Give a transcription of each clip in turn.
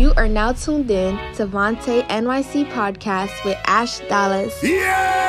You are now tuned in to Vontae NYC podcast with Ash Dallas. Yeah!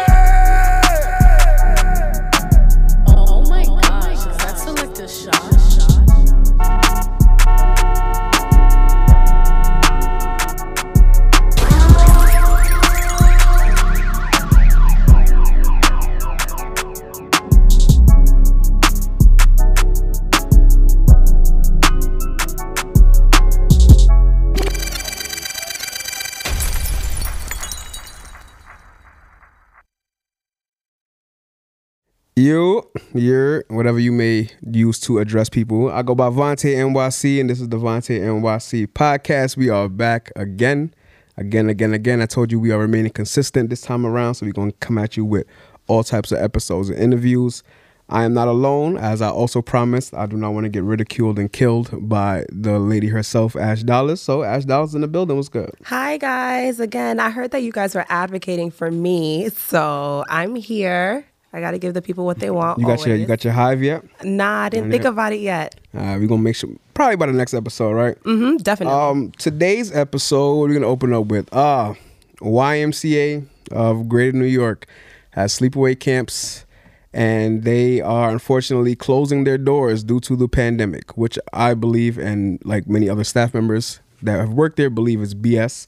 You, you're whatever you may use to address people. I go by Vontae NYC, and this is the Vontae NYC podcast. We are back again, again, again, again. I told you we are remaining consistent this time around, so we're gonna come at you with all types of episodes and interviews. I am not alone, as I also promised. I do not want to get ridiculed and killed by the lady herself, Ash Dallas. So Ash Dallas in the building. What's good? Hi, guys. Again, I heard that you guys were advocating for me, so I'm here. I got to give the people what they want. You got your you got your hive yet? Nah, I didn't think about it yet. Uh, we're gonna make sure probably by the next episode, right? Mm-hmm. definitely. Um, today's episode, we're gonna open up with uh YMCA of Greater New York has sleepaway camps, and they are unfortunately closing their doors due to the pandemic, which I believe and like many other staff members that have worked there believe is BS.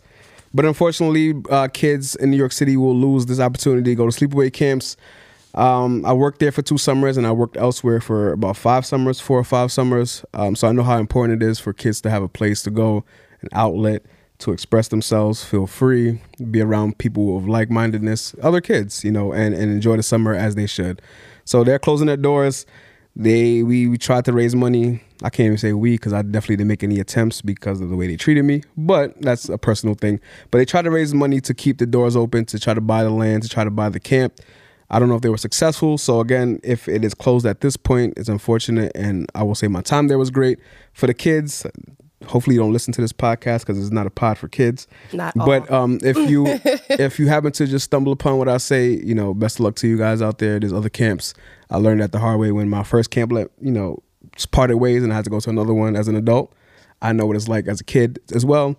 But unfortunately, uh, kids in New York City will lose this opportunity to go to sleepaway camps. Um, I worked there for two summers, and I worked elsewhere for about five summers, four or five summers. Um, so I know how important it is for kids to have a place to go, an outlet to express themselves, feel free, be around people of like-mindedness, other kids, you know, and, and enjoy the summer as they should. So they're closing their doors. They we, we tried to raise money. I can't even say we because I definitely didn't make any attempts because of the way they treated me. But that's a personal thing. But they tried to raise money to keep the doors open, to try to buy the land, to try to buy the camp. I don't know if they were successful. So again, if it is closed at this point, it's unfortunate. And I will say my time there was great for the kids. Hopefully you don't listen to this podcast because it's not a pod for kids. Not But all. um, if you if you happen to just stumble upon what I say, you know, best of luck to you guys out there. There's other camps. I learned that the hard way when my first camp let you know just parted ways and I had to go to another one as an adult. I know what it's like as a kid as well.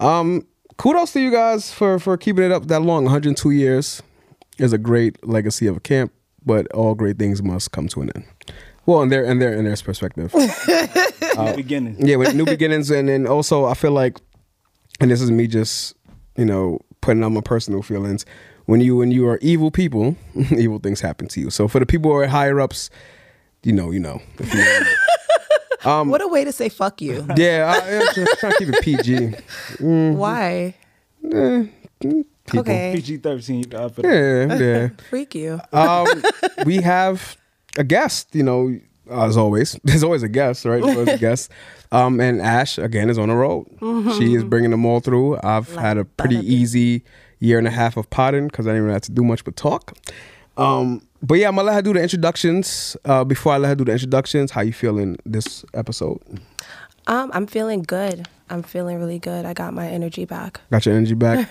Um, kudos to you guys for for keeping it up that long. 102 years is a great legacy of a camp, but all great things must come to an end. Well, in their in their in their perspective. Uh, beginning. yeah, with new beginnings, and then also I feel like, and this is me just you know putting out my personal feelings. When you when you are evil people, evil things happen to you. So for the people who are higher ups, you know, you know. You know. Um, what a way to say fuck you. yeah, I, I'm just trying to keep it PG. Mm. Why? Eh, mm, People. Okay. PG thirteen. For Yeah, yeah. Freak you. um, we have a guest, you know, as always. There's always a guest, right? There's always a guest. Um, and Ash, again, is on the road. She is bringing them all through. I've had a pretty easy year and a half of potting because I didn't really have to do much but talk. Um, but yeah, I'm going to let her do the introductions. Uh, before I let her do the introductions, how you feeling this episode? Um, I'm feeling good. I'm feeling really good. I got my energy back. Got your energy back?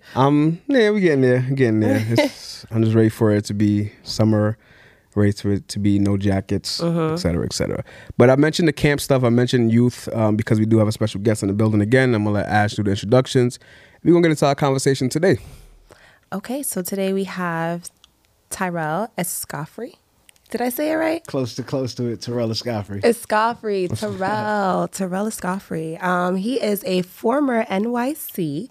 um, yeah, we're getting there, getting there. It's, I'm just ready for it to be summer, ready for it to be no jackets, et cetera, et cetera. But I mentioned the camp stuff. I mentioned youth um, because we do have a special guest in the building again. I'm gonna let Ash do the introductions. We're gonna get into our conversation today. Okay, so today we have Tyrell Escoffrey. Did I say it right? close to close to it. Terrell Escoffrey. Escoffrey, Terrell, Terrell Escoffrey. Um, he is a former NYC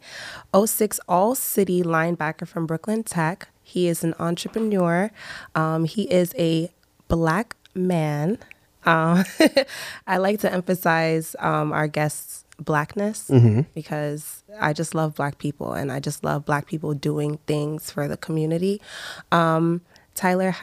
06 All City linebacker from Brooklyn Tech. He is an entrepreneur. Um, he is a black man. Um, I like to emphasize um, our guests' blackness because I just love black people and I just love black people doing things for the community. Um, Tyler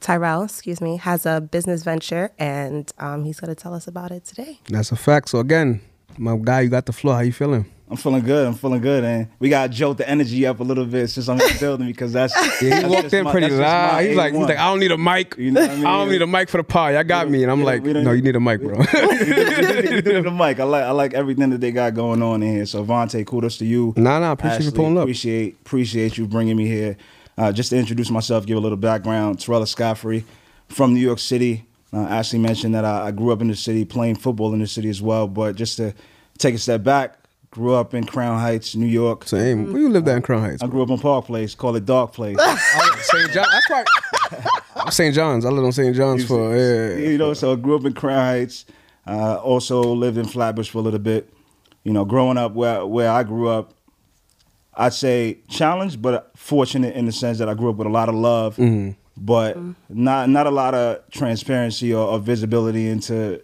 Tyrell, excuse me, has a business venture and um, he's going to tell us about it today. That's a fact. So again, my guy, you got the floor. How you feeling? I'm feeling good. I'm feeling good, and we got to jolt the energy up a little bit since I'm in the building because that's Yeah, he that's walked in my- pretty loud. He's like, he's like, I don't need a mic. You know what I mean? don't need a mic for the pod. I got me, and I'm like, no, you need a mic, bro. we do need the mic. I like I like everything that they got going on in here. So Vontae, kudos to you. Nah, nah, appreciate you pulling up. Appreciate appreciate you bringing me here. Uh, just to introduce myself, give a little background. Terrell Scoffrey from New York City. Uh, Ashley mentioned that I, I grew up in the city, playing football in the city as well. But just to take a step back, Grew up in Crown Heights, New York. Same. Where you lived at in Crown Heights? I grew up in Park Place, call it Dark Place. St. John. That's right. St. John's. I lived on St. John's for yeah. you know, so I grew up in Crown Heights. Uh, also lived in Flatbush for a little bit. You know, growing up where where I grew up, I'd say challenged, but fortunate in the sense that I grew up with a lot of love, Mm-hmm. but not not a lot of transparency or, or visibility into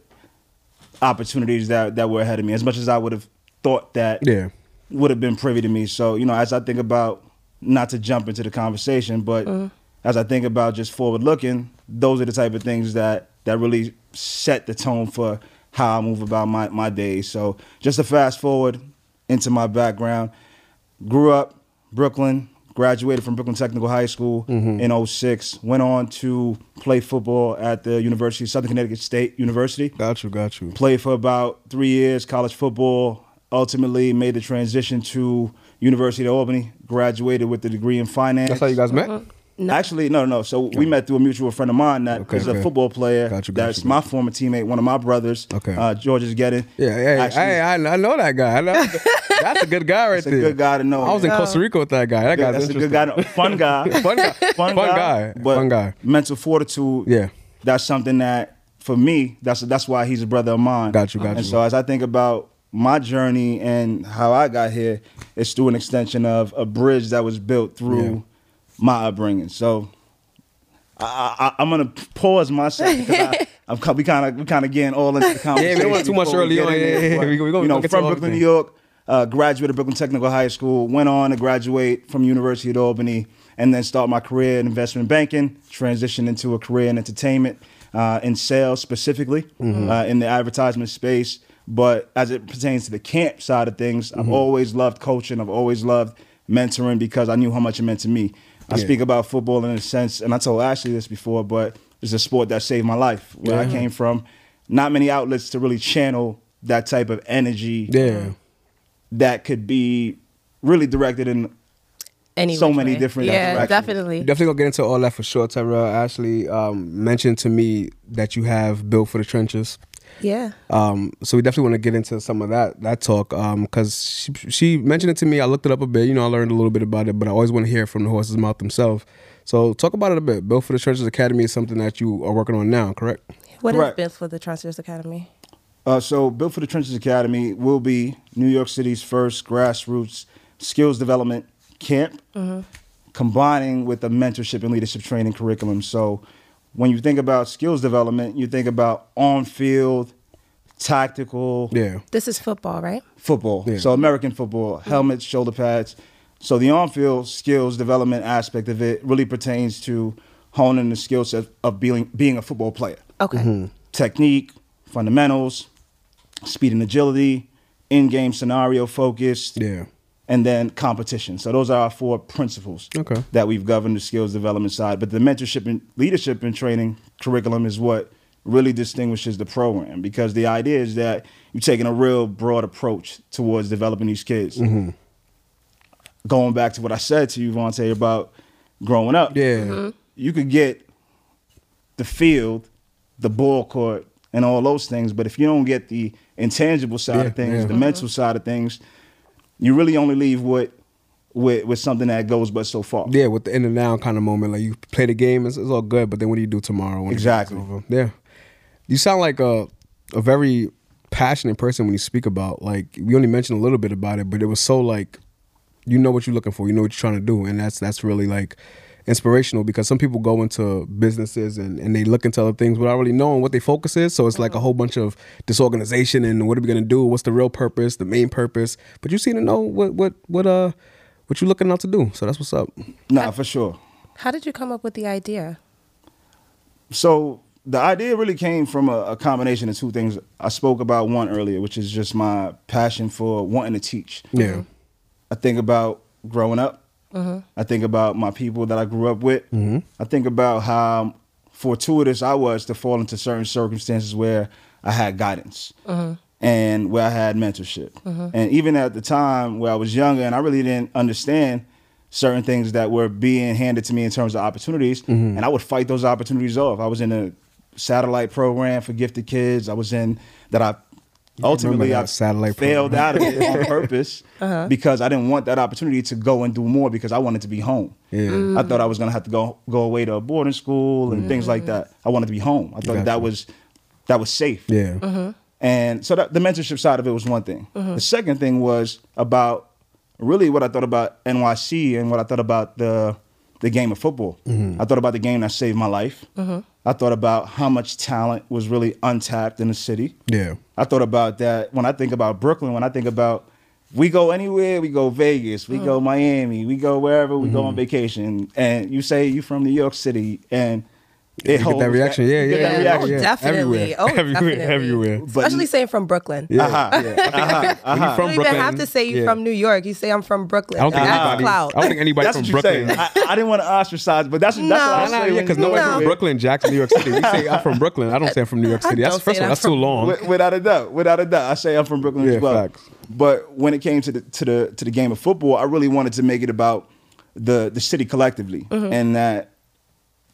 opportunities that that were ahead of me. As much as I would have thought that Yeah. would have been privy to me. So, you know, as I think about not to jump into the conversation, but as I think about just forward looking, those are the type of things that that really set the tone for how I move about my, my days. So just to fast forward into my background, grew up Brooklyn, graduated from Brooklyn Technical High School mm-hmm. in 06, went on to play football at the University of Southern Connecticut State University Got you. Got you. played for about three years college football ultimately made the transition to university of albany graduated with a degree in finance That's how you guys met. Uh-huh. Actually no no so we met through a mutual friend of mine that Okay, is okay. a football player Got you, got that's you, my former teammate one of my brothers Okay. uh, george's getting Yeah, yeah. Actually, Hey, I, I know that guy. I know, that's a good guy right That's a there. good guy to know, I was in. Costa Rica with that guy. That yeah, guy's that's a good guy fun guy Fun guy. fun, guy. but Fun guy. mental fortitude Yeah. that's something that for me that's that's why he's a brother of mine Got you, got and you. so as i think about my journey and how i got here it's through an extension of a bridge that was built through Yeah. My upbringing so I, I, i'm gonna pause myself because I, I'm, we kind of we kind of getting all into the conversation. don't want too much early on. Yeah, yeah, yeah. but, We- we gonna- you know, gonna get to from Brooklyn, New. York. Uh, graduated Brooklyn Technical High School. Went on to graduate from University of Albany, and then start my career in investment banking. Transitioned into a career in entertainment, uh, in sales specifically, Mm-hmm. uh, in the advertisement space. But as it pertains to the camp side of things, Mm-hmm. I've always loved coaching. I've always loved mentoring because I knew how much it meant to me. I Yeah. speak about football in a sense, and I told Ashley this before, but it's a sport that saved my life. Where I came from, not many outlets to really channel that type of energy Yeah. that could be really directed in Any So many way. different Yeah, directions. definitely. Definitely gonna get into all that for sure. Tyrell Ashley um, mentioned to me that you have built for the trenches. Yeah. Um, so we definitely want to get into some of that that talk because she, she mentioned it to me. I looked it up a bit. You know, I learned a little bit about it, but I always want to hear it from the horse's mouth themselves. So talk about it a bit. Built for the Trenches Academy is something that you are working on now, correct? What Correct. Built for the Transfers Academy? Uh, so, Built for the Trenches Academy will be New York City's first grassroots skills development camp, combining with a mentorship and leadership training curriculum. So, when you think about skills development, you think about on-field, tactical Yeah. This is football, right? football. Yeah. So, American football, helmets, shoulder pads. So, the on-field skills development aspect of it really pertains to honing the skill set of being being a football player. Okay. Mm-hmm. technique, fundamentals, speed and agility, in-game scenario focused, Yeah. And then competition. So those are our four principles Okay. that we've governed the skills development side. But the mentorship and leadership and training curriculum is what really distinguishes the program because the idea is that you're taking a real broad approach towards developing these kids. Mm-hmm. Going back to what I said to you, Vontae, about growing up Yeah. Mm-hmm. you could get the field, the ball court, and all those things, but if you don't get the intangible side Yeah, of things, yeah. the mental side of things, you really only leave with with with something that goes but so far. Yeah, with the in and now kind of moment, like you play the game, it's, it's all good, but then what do you do tomorrow? When Exactly. Yeah, you sound like a a very passionate person when you speak about like we only mentioned a little bit about it, but it was so like you know what you're looking for, you know what you're trying to do, and that's that's really like inspirational because some people go into businesses and, and they look into other things without really knowing what their focus is. So it's like a whole bunch of disorganization and what are we gonna do? What's the real purpose, the main purpose? But you seem to know what what what uh what you looking out to do. So that's what's up. Nah, for sure. How did you come up with the idea? So the idea really came from a, a combination of two things. I spoke about one earlier, which is just my passion for wanting to teach. Yeah. I think about growing up. I think about my people that I grew up with. Mm-hmm. I think about how fortuitous I was to fall into certain circumstances where I had guidance mm-hmm. and where I had mentorship. Mm-hmm. And even at the time where I was younger and I really didn't understand certain things that were being handed to me in terms of opportunities, and I would fight those opportunities off. I was in a satellite program for gifted kids. I was in that I ultimately I satellite failed program. out of it on purpose uh-huh. because I didn't want that opportunity to go and do more because I wanted to be home. Yeah. Mm. I thought I was gonna have to go go away to a boarding school and things like that. I wanted to be home. I thought Gotcha. that was that was safe. Yeah. Uh-huh. And so that, the mentorship side of it was one thing. Mm-hmm. The second thing was about really what I thought about NYC and what I thought about the the game of football. Mm-hmm. I thought about the game that saved my life. Uh-huh. I thought about how much talent was really untapped in the city. Yeah. I thought about that when I think about Brooklyn, when I think about we go anywhere, we go Vegas, we go uh-huh. Miami, we go wherever we go on mm-hmm. vacation, and you say you from New York City, and it You get that reaction. Yeah, you yeah, get that yeah, reaction. Definitely. Everywhere. Oh, everywhere, definitely. everywhere. But- Especially saying from Brooklyn. Yeah, Uh-huh. yeah. When you from You don't even have to say you yeah. from New York. You say I'm from Brooklyn. I don't think That's anybody. clout. I don't think anybody That's from what you Brooklyn. say. I, I didn't want to ostracize, but that's, that's what No. I Nah, was nah, saying. yeah, because when- nobody No. from Brooklyn, Jackson, New York City. We say I'm from Brooklyn. I don't say I'm from New York City. That's don't first say of all, that that's too long. Without a doubt, without a doubt, I say I'm from Brooklyn as well. But when it came to the to the to the game of football, I really wanted to make it about the the city collectively, Mm-hmm. and that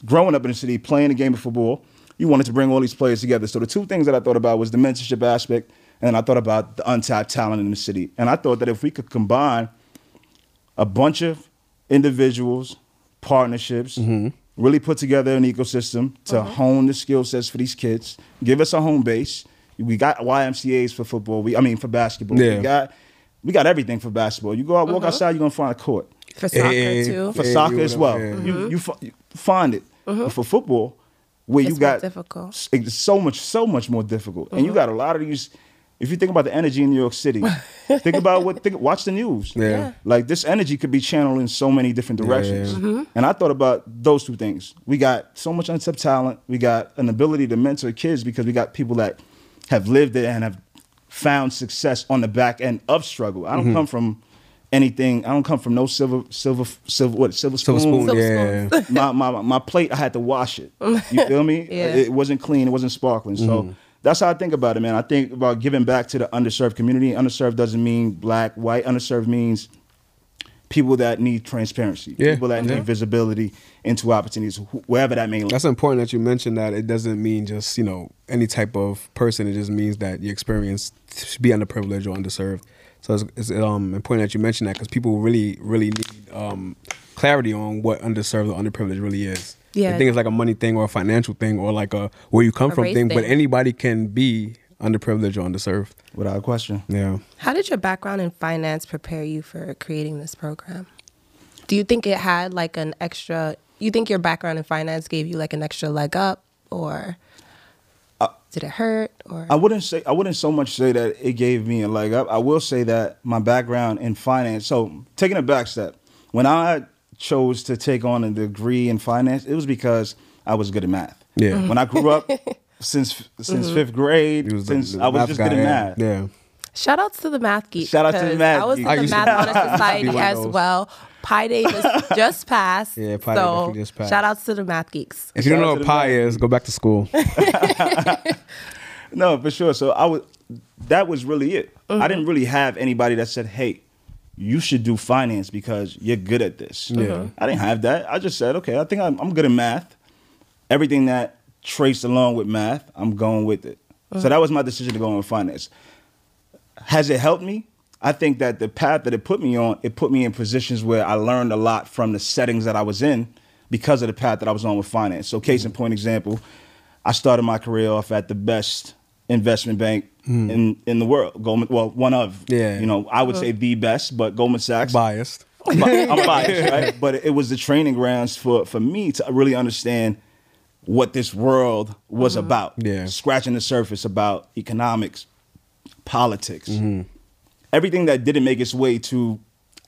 growing up in the city, playing the game of football, you wanted to bring all these players together. So the two things that I thought about was the mentorship aspect, and then I thought about the untapped talent in the city. And I thought that if we could combine a bunch of individuals, partnerships, Mm-hmm. really put together an ecosystem to hone the skill sets for these kids, give us a home base. We got YMCA's for football. We, I mean, for basketball. Yeah. We got we got everything for basketball. You go out, walk outside, you're gonna find a court For soccer Yeah. too. for Yeah, soccer as would- well. yeah. You mm-hmm. you, fi- you find it. But mm-hmm. for football, where It's you got difficult. it's so much so much more difficult, and you mm-hmm. got a lot of these. If you think about the energy in New York City, think about what think, watch the news. Yeah. Yeah. like this energy could be channeled in so many different directions. yeah. And I thought about those two things. We got so much untapped talent. We got an ability to mentor kids because we got people that have lived it and have found success on the back end of struggle. I don't Mm-hmm. come from anything. I don't come from no silver, silver, silver. What silver spoon? Silver spoon, Silver yeah. my, my my plate, I had to wash it. You feel me? Yeah. It wasn't clean. It wasn't sparkling. So Mm-hmm. that's how I think about it, man. I think about giving back to the underserved community. Underserved doesn't mean black, white. Underserved means people that need transparency. Yeah. People that Yeah. need visibility into opportunities, wh- wherever that may look. That's important that you mentioned that it doesn't mean just you know any type of person. It just means that your experience to be underprivileged or underserved. So it's, it's um, important that you mention that because people really, really need um, clarity on what underserved or underprivileged really is. Yeah. I think it's like a money thing or a financial thing or like a where you come A from race thing. But anybody can be underprivileged or underserved. Without a question. Yeah. How did your background in finance prepare you for creating this program? Do you think it had like an extra? You think your background in finance gave you like an extra leg up, or did it hurt? Or I wouldn't say I wouldn't so much say that it gave me a leg up. I will say that my background in finance. So taking a back step, when I chose to take on a degree in finance, it was because I was good at math. Yeah. Mhm. When I grew up, since since fifth grade, He was the- since the I was just good at math. Yeah. Shout outs to the math geek. Shout out to the 'cause math I was geek. in I the math honor society Be one of as well. Pi Day just, just passed. Yeah, Pi Day so definitely just passed. shout outs to the math geeks. If you don't know what pi math is, go back to school. No, for sure. So I was that was really it. Mm-hmm. I didn't really have anybody that said, "Hey, you should do finance because you're good at this." Yeah. I didn't have that. I just said, "Okay, I think I'm, I'm good at math. Everything that traced along with math, I'm going with it." So that was my decision to go in finance. Has it helped me? I think that the path that it put me on, it put me in positions where I learned a lot from the settings that I was in because of the path that I was on with finance. So case in point example, I started my career off at the best investment bank hmm. in, in the world. Goldman well, one of. Yeah. You know, I would say the best, but Goldman Sachs. Biased. I'm bi- I'm biased, right? But it was the training grounds for, for me to really understand what this world was mm-hmm. about. Yeah. Scratching the surface about economics, politics, Mm-hmm. everything that didn't make its way to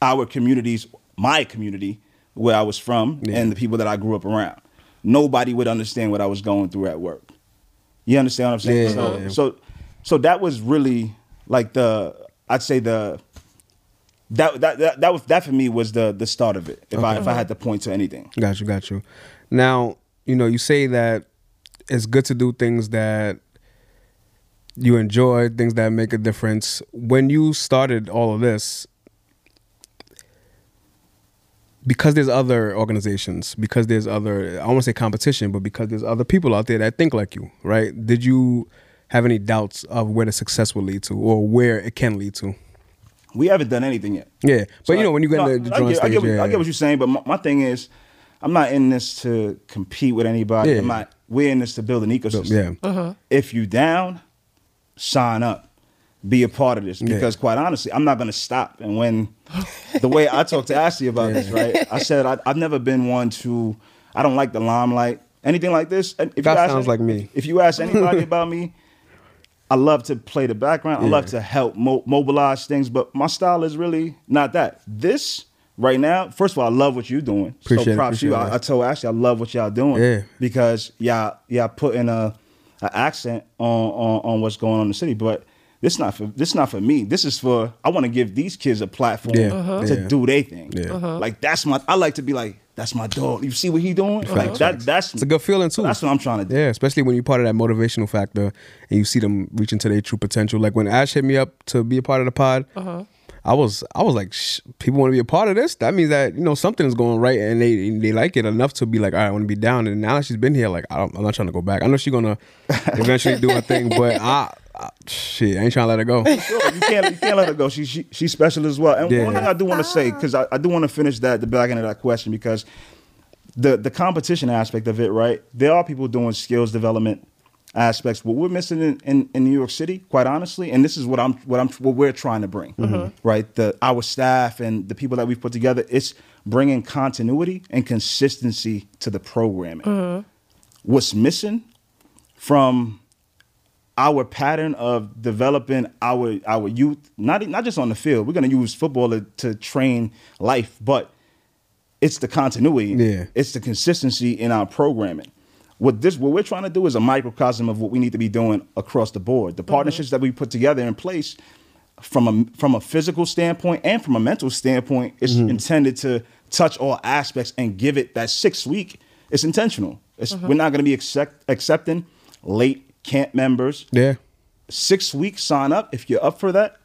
our communities, my community, where I was from, Yeah. and the people that I grew up around. Nobody would understand what I was going through at work. You understand what I'm saying? Yeah, so, yeah. so, so that was really like the I'd say the that that that, that was that for me was the the start of it. If I if I had to point to anything. Got you, got you. Now, you know, you say that it's good to do things that you enjoy, things that make a difference. When you started all of this, because there's other organizations, because there's other, I don't want to say competition, but because there's other people out there that think like you, right? Did you have any doubts of where the success will lead to or where it can lead to. We haven't done anything yet. Yeah, but So you know I- when you get no, into the I drawing get, I stage, get, what, yeah, I get what you're saying, but my, my thing is, I'm not in this to compete with anybody. Yeah. I'm not. We're in this to build an ecosystem. yeah. Uh-huh. If you down, sign up, be a part of this. Yeah. Because quite honestly, I'm not going to stop. And when the way I talked to Ashley about this, right? I said I, I've never been one to. I don't like the limelight. Anything like this. If That you ask sounds like me. If you ask anybody about me, I love to play the background. I love to help mo- mobilize things, but my style is really not that. This right now, first of all, I love what you're doing. Appreciate so it, props to you. I, I told Ashley I love what y'all doing. Yeah. Because y'all y'all putting a, a accent on, on on what's going on in the city, but. This not for this not for me. This is for I want to give these kids a platform Yeah. Uh-huh. to Yeah. do their thing. Yeah. Uh-huh. Like that's my I like to be like that's my dog. You see what he doing? Like that that's It's a good feeling too. That's what I'm trying to do. Yeah, especially when you're part of that motivational factor and you see them reaching to their true potential. Like when Ash hit me up to be a part of the pod, I was I was like, Shh, people want to be a part of this. That means that you know something is going right, and they they like it enough to be like, all right, I want to be down. And now that she's been here, like I don't, I'm not trying to go back. I know she's gonna eventually do her thing, but I, I shit, I ain't trying to let her go. Sure, you can't you can't let her go. She, she she's special as well. And Yeah. one thing I do want to say because I, I do want to finish that the back end of that question because the the competition aspect of it, right? There are people doing skills development aspects. What we're missing in, in, in New York City, quite honestly, and this is what I'm what I'm what we're trying to bring, mm-hmm. right? The our staff and the people that we've put together, it's bringing continuity and consistency to the programming. Mm-hmm. What's missing from our pattern of developing our our youth, not not just on the field. We're going to use football to, to train life, but it's the continuity. Yeah. It's the consistency in our programming. What this what we're trying to do is a microcosm of what we need to be doing across the board. The mm-hmm. partnerships that we put together in place from a from a physical standpoint and from a mental standpoint is mm-hmm. intended to touch all aspects and give it that six week. It's intentional. It's, mm-hmm. We're not going to be accept, accepting late camp members Yeah, six weeks sign up if you're up for that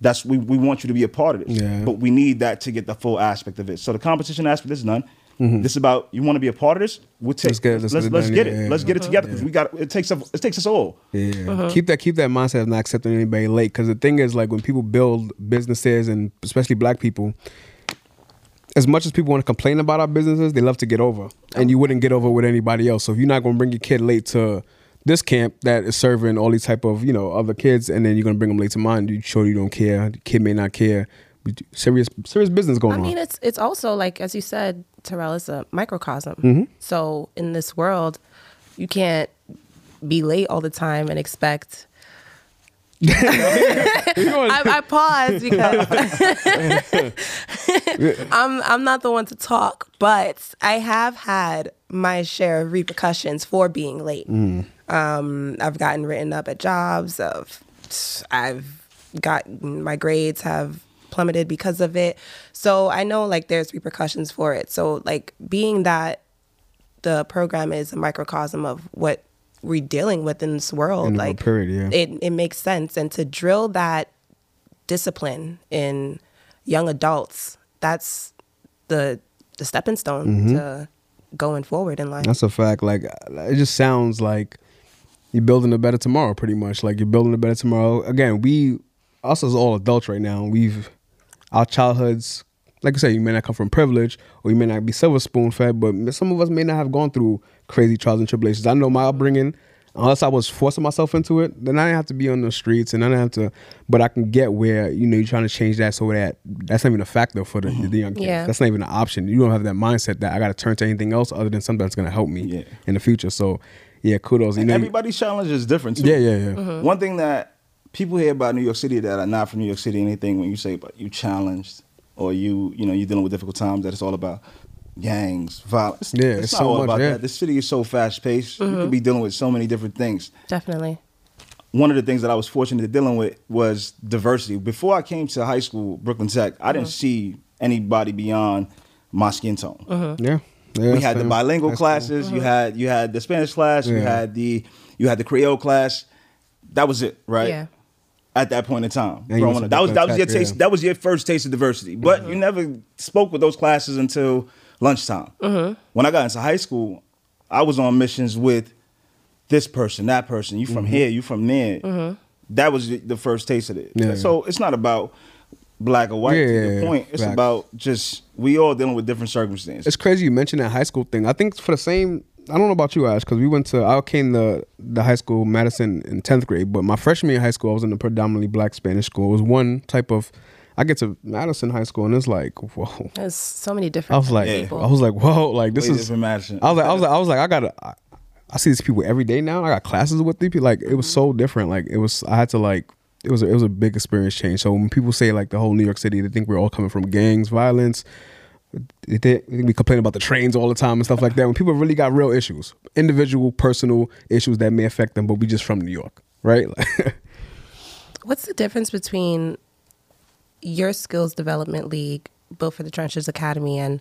that's we, we want you to be a part of this Yeah. but we need that to get the full aspect of it so the competition aspect is none Mm-hmm. this is about you want to be a part of this we'll take Let's get it, let's let's, get it let's done, get yeah, it yeah, let's get it uh-huh. together because we got it takes us it takes us all yeah. Uh-huh. Keep that keep that mindset of not accepting anybody late. Because the thing is, like when people build businesses and especially black people. As much as people want to complain about our businesses, they love to get over, and you wouldn't get over with anybody else. So if you're not going to bring your kid late to this camp that is serving all these type of you know other kids, and then you're going to bring them late to mine, you show you don't care. The kid may not care. Serious serious business going on. I on. mean, it's it's also like as you said, Terrell, is a microcosm. Mm-hmm. So in this world, you can't be late all the time and expect. I, I paused because I'm I'm not the one to talk, but I have had my share of repercussions for being late. Um, I've gotten written up at jobs. Of I've got my grades have plummeted because of it. So I know like there's repercussions for it. So like being that the program is a microcosm of what we're dealing with in this world, In like period, yeah. it it makes sense. And to drill that discipline in young adults, that's the the stepping stone Mm-hmm. to going forward in life. That's a fact. Like it just sounds like you're building a better tomorrow, pretty much. Like you're building a better tomorrow. Again, we us as all adults right now, we've our childhoods. Like I said, you may not come from privilege, or you may not be silver spoon fed, but some of us may not have gone through crazy trials and tribulations. I know my upbringing. Unless I was forcing myself into it, then I didn't have to be on the streets, and I didn't have to. But I can get where you know you're trying to change that so that that's not even a factor for the, mm-hmm. the young kids. Yeah. That's not even an option. You don't have that mindset that I got to turn to anything else other than something that's going to help me Yeah. in the future. So, yeah, kudos. You know, everybody's challenge is different too yeah, yeah, yeah. Mm-hmm. one thing that people hear about New York City that are not from New York City anything when you say but you challenged or you you know you're dealing with difficult times that it's all about gangs violence Yeah, it's, it's not so all much, about yeah. that the city is so fast paced you could mm-hmm. be dealing with so many different things Definitely. one of the things that I was fortunate to dealing with was diversity. Before I came to high school, Brooklyn Tech, I didn't mm-hmm. see anybody beyond my skin tone. Mm-hmm. Yeah. We had the bilingual That's cool. classes. You had you had the Spanish class. You had the you had the Creole class. That was it, right? Yeah. At that point in time, growing up. that was that was your taste. yeah. That was your first taste of diversity. But you mm-hmm. never spoke with those classes until lunchtime. Mm-hmm. When I got into high school, I was on missions with this person, that person. You from mm-hmm. here, you from there. That was the- the first taste of it. Yeah. So it's not about black or white. Yeah, the point, it's Facts. about just we all dealing with different circumstances. It's crazy you mentioned that high school thing. I think for the same. I don't know about you, Ash, because we went to I came to the high school Madison in tenth grade, but my freshman year of high school I was in a predominantly black Spanish school. It was one type of. I get to Madison High School and it's like whoa. There's so many different. I different was like, people. I was like, whoa, like this Way is. different Madison. I was like, I was like, I was like, I gotta. I, I see these people every day now. I got classes with these people. Like it was so mm-hmm. different. Like it was. I had to like. It was. A, it was a big experience change. So when people say like the whole New York City, they think we're all coming from gangs, violence. They we complain about the trains all the time and stuff like that. When people really got real issues, individual, personal issues that may affect them, but we just from New York, right? What's the difference between your skills development league, Built for the Trenches Academy and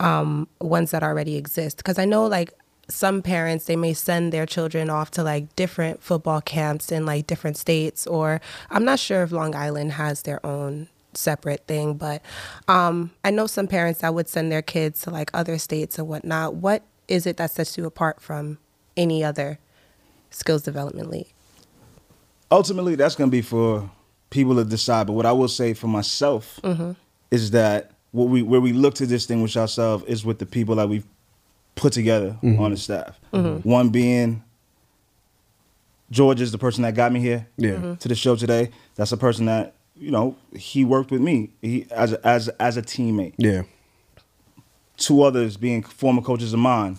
um, ones that already exist? Because I know like some parents they may send their children off to like different football camps in like different states, or I'm not sure if Long Island has their own separate thing, but um, I know some parents that would send their kids to like other states and whatnot. What is it that sets you apart from any other skills development league? ultimately that's going to be for people to decide. But what I will say for myself mm-hmm. is that what we where we look to distinguish ourselves is with the people that we've put together mm-hmm. on the staff. Mm-hmm. One being George is the person that got me here Yeah. to the show today. That's a person that you know he worked with me he, as a, as as a teammate. yeah. Two others being former coaches of mine.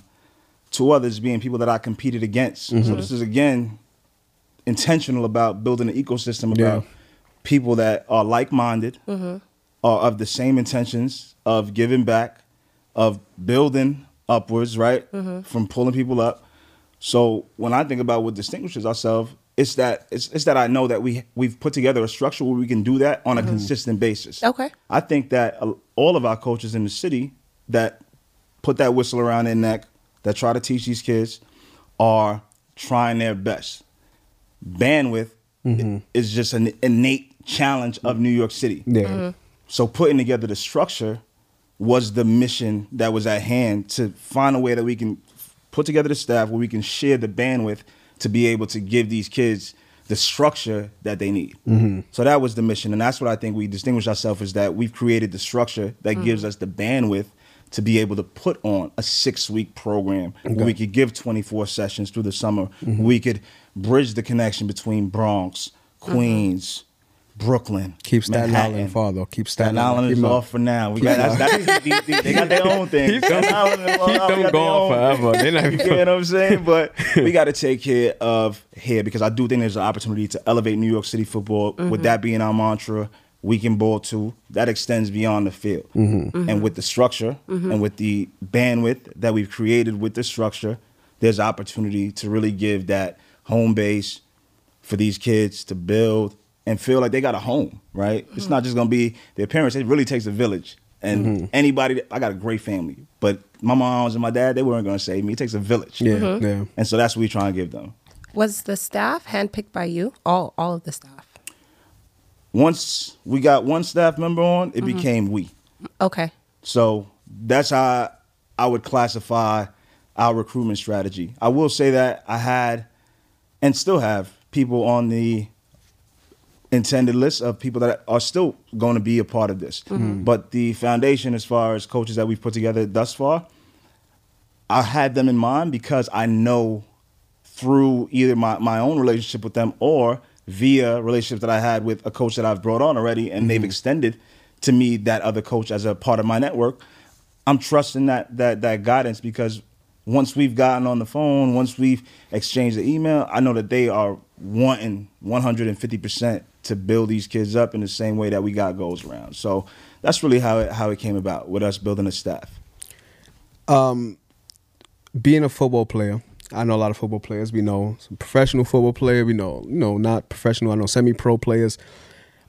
Two others being people that I competed against. So mm-hmm. this is again intentional about building an ecosystem about Yeah. people that are like minded, mm-hmm. are of the same intentions of giving back, of building upwards, right? Mm-hmm. From pulling people up. So when I think about what distinguishes ourselves, it's that it's, it's that I know that we we've put together a structure where we can do that on a mm-hmm. consistent basis. Okay. I think that uh, all of our coaches in the city that put that whistle around their neck, that try to teach these kids, are trying their best. Bandwidth mm-hmm. is just an innate challenge of New York City. Yeah. Mm-hmm. So putting together the structure was the mission that was at hand to find a way that we can put together the staff where we can share the bandwidth to be able to give these kids the structure that they need. Mm-hmm. So that was the mission, and that's what I think we distinguish ourselves is that we've created the structure that mm-hmm. gives us the bandwidth to be able to put on a six week program. Where we could give 24 sessions through the summer. Mm-hmm. We could bridge the connection between Bronx, Queens, Brooklyn, Keep Staten Manhattan. Island far though. Keep Staten Staten Island Keep is 'em off for now. We got that's, that's, they, they- they got their own thing. Keep them- Staten Island is off, keep them going forever. thing. They not even- you know what I'm saying? But we got to take care of here because I do think there's an opportunity to elevate New York City football. With mm-hmm. that being our mantra, we can ball too. That extends beyond the field, mm-hmm. Mm-hmm. and with the structure and with the bandwidth that we've created with the structure, there's opportunity to really give that home base for these kids to build and feel like they got a home, right? It's mm-hmm. not just gonna be their parents. It really takes a village. And mm-hmm. anybody, I got a great family, but my moms and my dad, they weren't gonna save me. It takes a village. Yeah. Mm-hmm. Yeah. And so that's what we try and give them. Was the staff handpicked by you? All all of the staff. Once we got one staff member on, it became we. Okay. So that's how I would classify our recruitment strategy. I will say that I had and still have people on the intended list of people that are still going to be a part of this. Mm-hmm. Mm-hmm. But the foundation, as far as coaches that we've put together thus far, I had them in mind because I know through either my, my own relationship with them or via relationships that I had with a coach that I've brought on already and they've mm-hmm. extended to me that other coach as a part of my network. I'm trusting that that that guidance because once we've gotten on the phone, once we've exchanged the email, I know that they are wanting 150% to build these kids up in the same way that we got goals around. So that's really how it how it came about with us building a staff. Um, being a football player, I know a lot of football players. We know some professional football player. We know, you know, not professional. I know semi-pro players.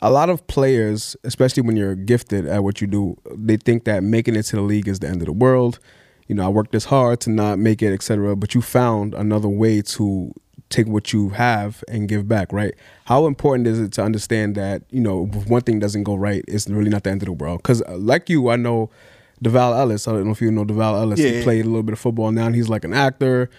A lot of players, especially when you're gifted at what you do, they think that making it to the league is the end of the world. You know, I worked this hard to not make it, etc. But you found another way to take what you have and give back, right? How important is it to understand that you know if one thing doesn't go right, it's really not the end of the world? Because like you, I know Deval Ellis. I don't know if you know Deval Ellis. Yeah, he yeah. played a little bit of football now, and he's like an actor,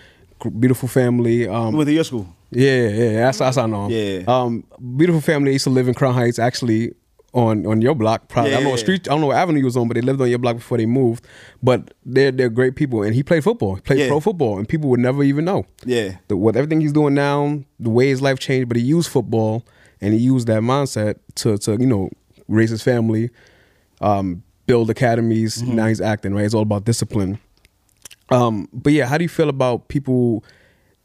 beautiful family. Um, Went to your school. yeah, yeah, that's that's I know. Yeah. Um, beautiful family. I Used to live in Crown Heights, actually on on your block. Probably yeah, I don't know what street. I don't know what avenue he was on, but they lived on your block before they moved. But they're they're great people, and he played football. He played Yeah. pro football, and people would never even know. Yeah. The, what everything he's doing now, the way his life changed, but he used football and he used that mindset to to you know raise his family, um, build academies. Mm-hmm. Now he's acting right. It's all about discipline. Um, but yeah, how do you feel about people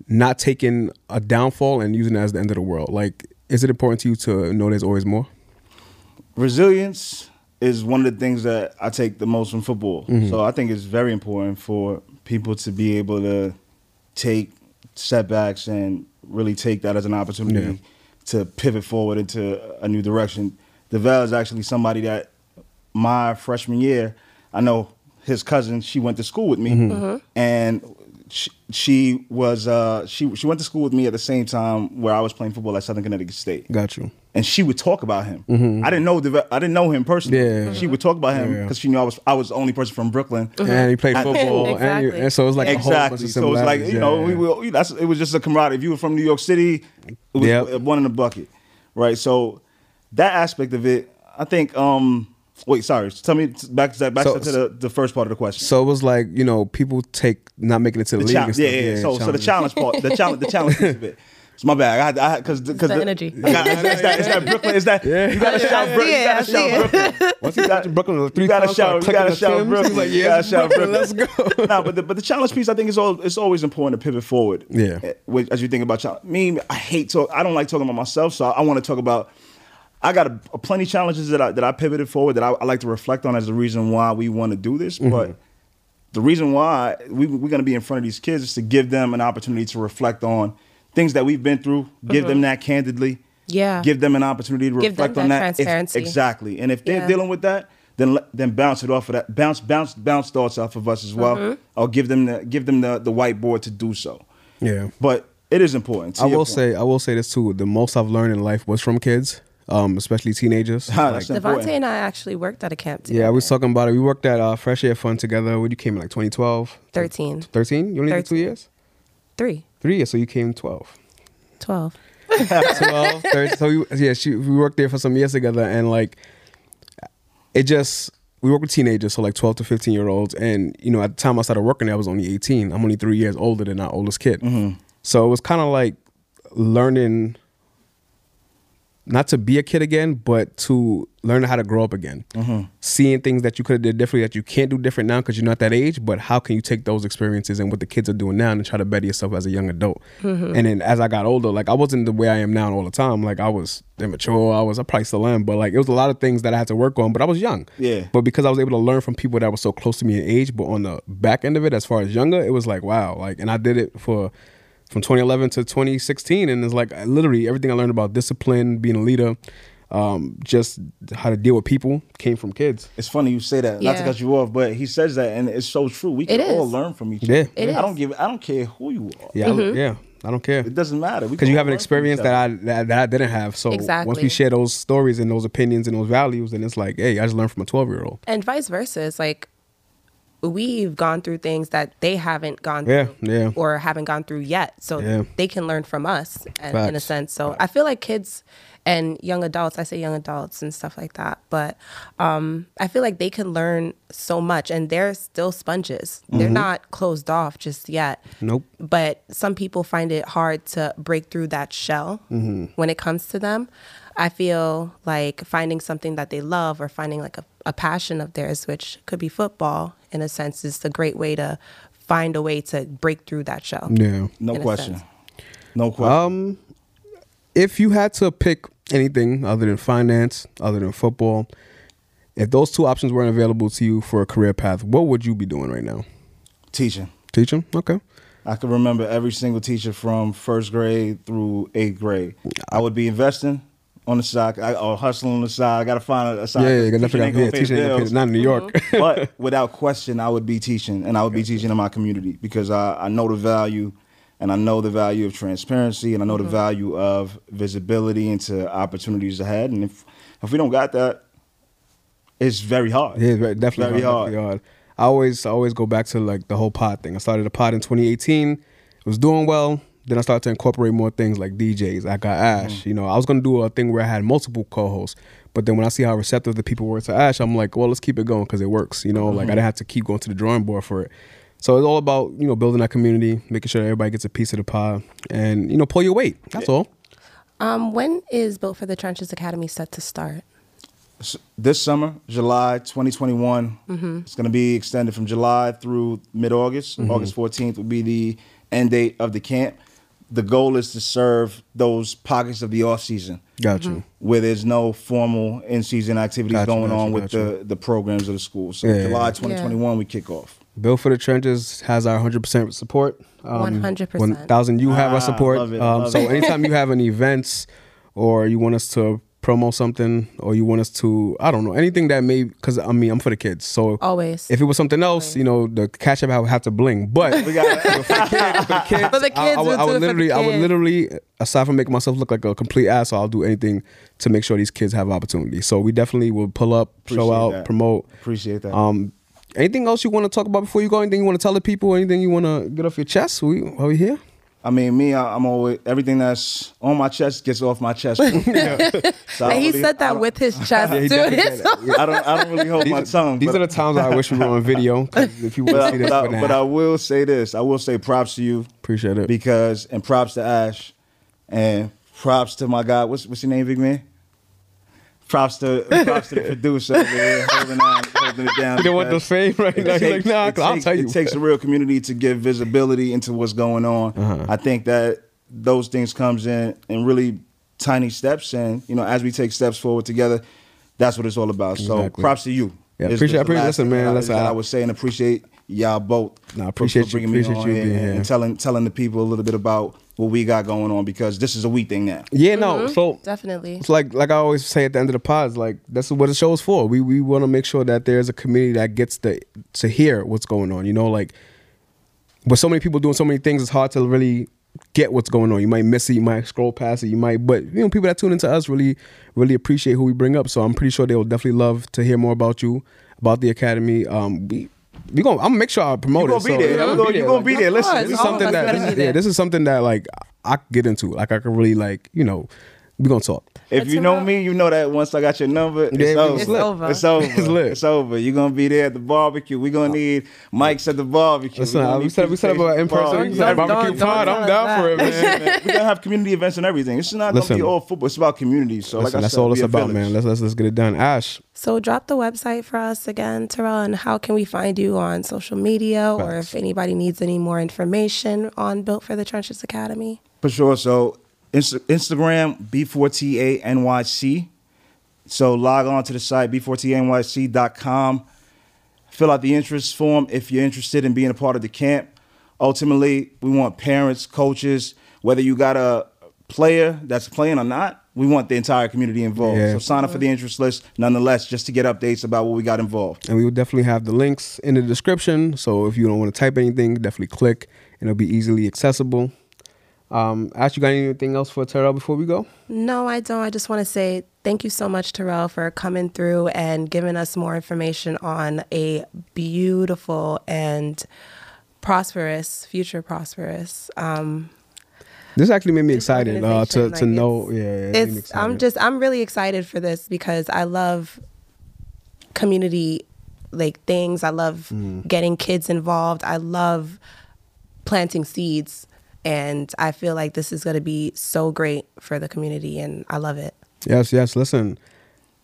not taking a downfall and using it as the end of the world? Like, is it important to you to know there's always more? Resilience is one of the things that I take the most from football. Mm-hmm. So I think it's very important for people to be able to take setbacks and really take that as an opportunity Yeah. to pivot forward into a new direction. DeVal is actually somebody that my freshman year, I know his cousin, she went to school with me Mm-hmm. and she, she was uh, she she went to school with me at the same time where I was playing football at Southern Connecticut State Got you. and she would talk about him. I didn't know the, I didn't know him personally. Yeah. She would talk about him Yeah. because she knew I was I was the only person from Brooklyn. And he played I- football, and, you, Exactly. and so it was like a whole bunch exactly. of So it's like you know Yeah, we yeah. will. That's it was just a camaraderie. If you were from New York City, it was Yep. one in the bucket, right? So that aspect of it, I think. um Wait, sorry. Tell me back back So- to the, the first part of the question. So it was like you know people take not making it to the, the league. challenge, and yeah, stuff. yeah. So, so the challenge part, the challenge, the challenge piece of it. It's my bad. I had, cause, cause the energy. I got- it's that, it's that Brooklyn. It's that you gotta shout I Brooklyn. see You gotta I see shout it. Brooklyn. Once he got to Brooklyn like three You gotta shout. started You gotta shout Timbs, Brooklyn. He's like, You yeah, gotta shout Brooklyn. Brooklyn. Let's go. nah, but the, but the challenge piece, I think, is all it's always important to pivot forward. Yeah. Eh, As you think about challenge, me, I hate talk. I don't like talking about myself, so I, want to talk about. I got a, a plenty challenges that I that I pivoted forward that I, I like to reflect on as the reason why we want to do this, Mm-hmm. but. The reason why we, we're going to be in front of these kids is to give them an opportunity to reflect on things that we've been through, give them that candidly, Yeah. give them an opportunity to Give them reflect on that that. If- transparency. exactly. And if they're Yeah. dealing with that, then then bounce it off of that. Bounce bounce bounce thoughts off of us as well. Mm-hmm. Or give them the give them the, the whiteboard to do so. Yeah. But it is important. To I will point. say, I will say this too. The most I've learned in life was from kids, um, especially teenagers. Like, that's Devontae and I actually worked at a camp together. yeah, we was talking about it. We worked at uh, Fresh Air Fund together. When you came in like 2012, 13. 13. You only did two years, Three. three years. So you came 12. 12. 12, 13. So we, yeah, she, we worked there for some years together, and like it just we work with teenagers, so like 12 to 15 year olds, and you know at the time I started working there, I was only 18. I'm only three years older than our oldest kid, so it was kind of like learning not to be a kid again, but to learn how to grow up again. Mm-hmm. Seeing things that you could have did differently that you can't do different now because you're not that age. But how can you take those experiences and what the kids are doing now and try to better yourself as a young adult? Mm-hmm. And then as I got older, like I wasn't the way I am now all the time. Like I was immature. I was I probably still am, but like it was a lot of things that I had to work on. But I was young. Yeah. But because I was able to learn from people that were so close to me in age, but on the back end of it, as far as younger, it was like wow. Like and I did it for from 2011 to 2016 and it's like literally everything i learned about discipline being a leader um, just how to deal with people came from kids It's funny you say that. Not to cut you off, but he says that, and it's so true. We can It all is. learn from each other Yeah. other. It I don't give. I don't care who you are. yeah I- yeah i don't care It doesn't matter because you have an experience that I that, that I didn't have. So exactly. once we share those stories and those opinions and those values, then it's like, hey, I just learned from a twelve year old. And vice versa. It's like we've gone through things that they haven't gone Yeah, through yeah. or haven't gone through yet. So Yeah. they can learn from us and, in a sense. So I feel like kids and young adults, I say young adults and stuff like that, but um, I feel like they can learn so much and they're still sponges. They're Mm-hmm. not closed off just yet. Nope. But some people find it hard to break through that shell when it comes to them. I feel like finding something that they love or finding like a, a passion of theirs, which could be football in a sense, is a great way to find a way to break through that shell. Yeah. No question. sense. No question. Um, if you had to pick anything other than finance, other than football, if those two options weren't available to you for a career path, what would you be doing right now? Teaching. Teaching? Okay. I can remember every single teacher from first grade through eighth grade. I would be investing on the side I, or hustling on the side. I got to find a side. Yeah, yeah, 'cause definitely. teaching ain't Yeah, gonna pay teaching the ain't gonna pay- bills. not in New mm-hmm. York. but without question, I would be teaching, and I would be teaching in my community because I, I know the value, and I know the value of transparency, and I know the mm-hmm. value of visibility into opportunities ahead. And if if we don't got that, it's very hard. Yeah, very, definitely Very hard, hard. definitely hard. I always I always go back to like the whole pod thing. I started a pod in 2018. it was doing well. Then I started to incorporate more things like DJs. I got Ash. Mm-hmm. You know, I was gonna do a thing where I had multiple co-hosts, but then when I see how receptive the people were to Ash, I'm like, well, let's keep it going because it works. You know, like I mm-hmm. didn't have to keep going to the drawing board for it. So it's all about you know building that community, making sure everybody gets a piece of the pie, and you know pull your weight. That's all. Um, when is Built for the Trenches Academy set to start? This summer, July 2021, mm-hmm. it's going to be extended from July through mid August. August 14th will be the end date of the camp. The goal is to serve those pockets of the off season Got you. where there's no formal in season activities going on with the, the programs of the school. So Yeah, yeah, July yeah. 2021, we kick off. Built for the Trenches has our 100% support. Um, 100%. 1000 you have Ah, our support. love it, um, so anytime you have any events or you want us to promo something or you want us to, I don't know, anything that may, because I mean, I'm for the kids. So Always. if it was something else, you know, the catch up I would have to bling. But for the kids, for the kids, For the I- I, would, we'll I would for the literally, I would literally, aside from making myself look like a complete asshole, I'll do anything to make sure these kids have opportunity. So we definitely will pull up, show out, that. promote. appreciate that. Um, anything else you want to talk about before you go? Anything you want to tell the people? Anything you want to get off your chest? We are we here? I mean, me, I, I'm always everything that's on my chest gets off my chest. So and he really- said that with his chest he too. definitely said. I don't. I don't really hold my These, tongue. these but, are the times I wish we were on video. If you but, to I, see this, but, I, but I will say this. I will say props to you appreciate it. because and props to Ash and props to my guy. What's what's your name, big man? Props to props to the producer over here holding, on, holding it down. You don't want the because fame right now. He's takes- like, nah, it I'll takes- tell you. It takes a real community to give visibility into what's going on. Uh-huh. I think that those things comes in in really tiny steps, and you know, as we take steps forward together, that's what it's all about. So, Exactly. props to you. Yeah, Is- appreciate- is the appreciate- listen, man, that I- listen, that I- I would say and appreciate y'all both. Nah, for- appreciate for you- bringing me appreciate on you here being and here. telling telling the people a little bit about what we got going on because this is a we thing now. yeah, no. So Definitely. it's like like I always say at the end of the pods, like that's what the show is for. We we want to make sure that there's a community that gets the to hear what's going on. You know, like with so many people doing so many things, it's hard to really get what's going on. You might miss it, you might scroll past it, you might, but you know, people that tune into us really really appreciate who we bring up. So I'm pretty sure they will definitely love to hear more about you, about the academy. Um, we. We gonna, I'm gonna make sure I promote You it. gonna be so- there. I'm You gonna- you gonna be there. Listen, this is something that this is, yeah, this is something that like I can get into. Like I can really like you know we gonna talk. If you know me, you know that once I got your number, it's, Yeah, over. it's lit. over. It's over. It's lit. It's over. You're gonna be there at the barbecue. We're gonna uh, need mics at the barbecue. Listen, We're gonna uh, we need set we set up an in person presentation Don't- don't- barbecue don't pod. I'm down for it, that. man. We're gonna have community events and everything. It's not Listen. gonna be all football. It's about community. So Listen, like I that's said, all it's about, village. man. Let's let's let's get it done. Ash, So drop the website for us again, Terrell, and how can we find you on social media or if anybody needs any more information on Built for the Trenches Academy? For sure. So Insta- Instagram B4TANYC. So log on to the site b4tanyc.com. Fill out the interest form if you're interested in being a part of the camp. Ultimately, we want parents, coaches, whether you got a player that's playing or not, we want the entire community involved. Yeah. So sign up for the interest list nonetheless, just to get updates about what we got involved. and we will definitely have the links in the description. So if you don't want to type anything, definitely click, and it'll be easily accessible. Um, Ash, you got anything else for Terrell before we go? No, I don't. I just want to say thank you so much, Terrell, for coming through and giving us more information on a beautiful and prosperous, future prosperous. Um, This actually made me excited uh, to organization, to like, know. Yeah, yeah, it made me it's I'm just I'm really excited for this because I love community like things. I love Mm. getting kids involved. I love planting seeds and I feel like this is going to be so great for the community and I love it. Yes, yes. Listen,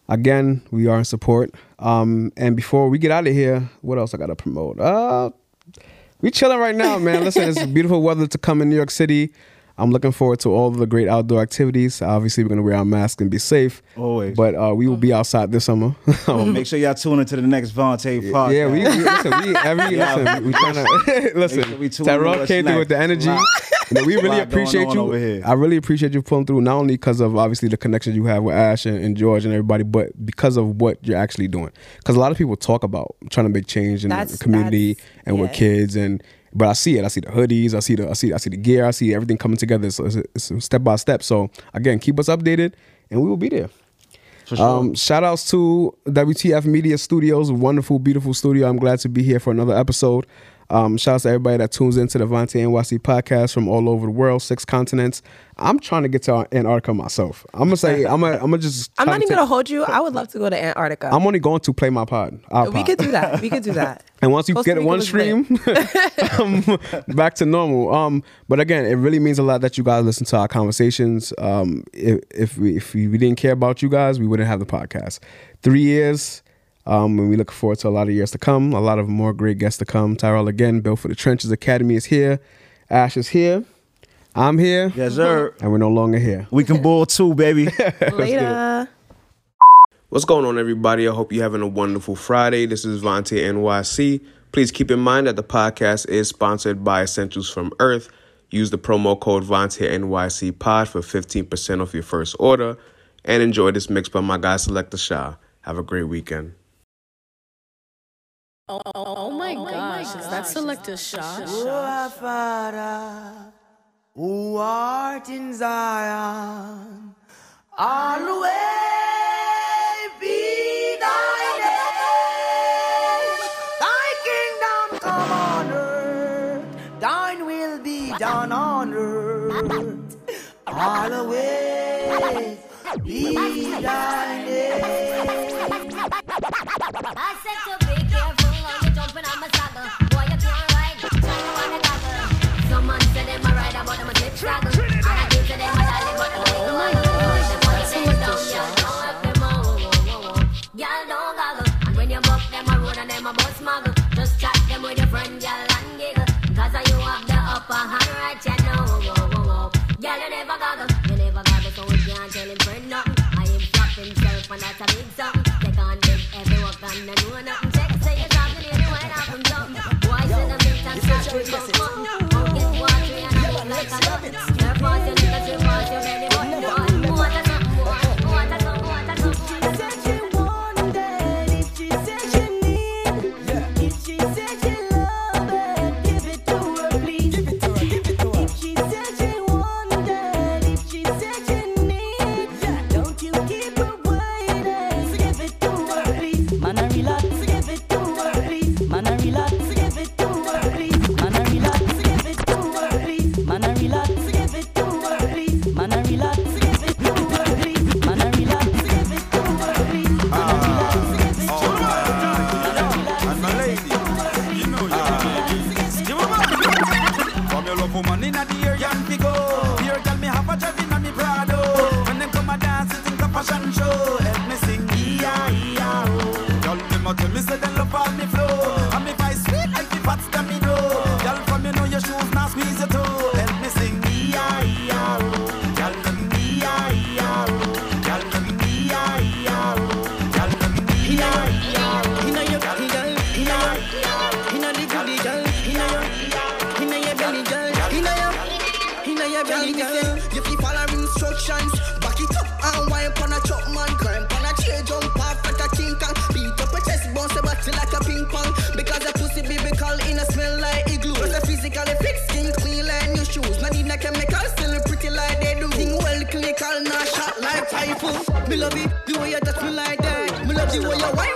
again, we are in support. Um, and before we get out of here, what else I gotta promote? Uh, we chilling right now, man. Listen, it's beautiful weather to come in New York City. I'm looking forward to all the great outdoor activities. Obviously, we're gonna wear our masks and be safe. Always. But uh, we will be outside this summer. Um, Make sure y'all tune into the next Vontae podcast. yeah, we, we listen. We every Yeah. listen. We, we trying to Make sure listen. we tune Tyrell in to came what's through with the energy. Lot- You know, we really appreciate you. I really appreciate you pulling through, not only because of obviously the connections you have with Ash and, and George and everybody, but because of what you're actually doing. Because a lot of people talk about trying to make change in That's- the community that's- and with kids and. But I see it. I see the hoodies. I see the. I see. I see the gear. I see everything coming together. So it's, it's step by step. So again, keep us updated, and we will be there. Sure. Um, shout outs to WTF Media Studios, wonderful, beautiful studio. I'm glad to be here for another episode. Um, out to everybody that tunes into the Vontae NYC podcast from all over the world, six continents. I'm trying to get to Antarctica myself. I'm gonna say I'm gonna I'm gonna just. I'm not even gonna hold you. I would love to go to Antarctica. I'm only going to play my pod. We pod. could do that. We could do that. and once you get one stream, um, back to normal. Um, but again, it really means a lot that you guys listen to our conversations. Um, if if we, if we didn't care about you guys, we wouldn't have the podcast. Three years um, and we look forward to a lot of years to come, a lot of more great guests to come. Tyrell again, Built for the Trenches Academy is here. Ash is here. I'm here. Yes, sir. And we're no longer here. We can ball too, baby. Later. What's going on, everybody? I hope you're having a wonderful Friday. This is Vontae NYC. Please keep in mind that the podcast is sponsored by Essentials from Earth. Use the promo code Vontae NYC Pod for 15% off your first order and enjoy this mix by my guy Selector Shah. Have a great weekend. Oh, oh, oh, my, oh gosh. my gosh, that's selective shot. Uafara, who art in Zion, always be thy name. Thy kingdom come on earth, thine will be done on earth. Always be thy name. Me love it, the way you touch me like that. Me love the way you wine.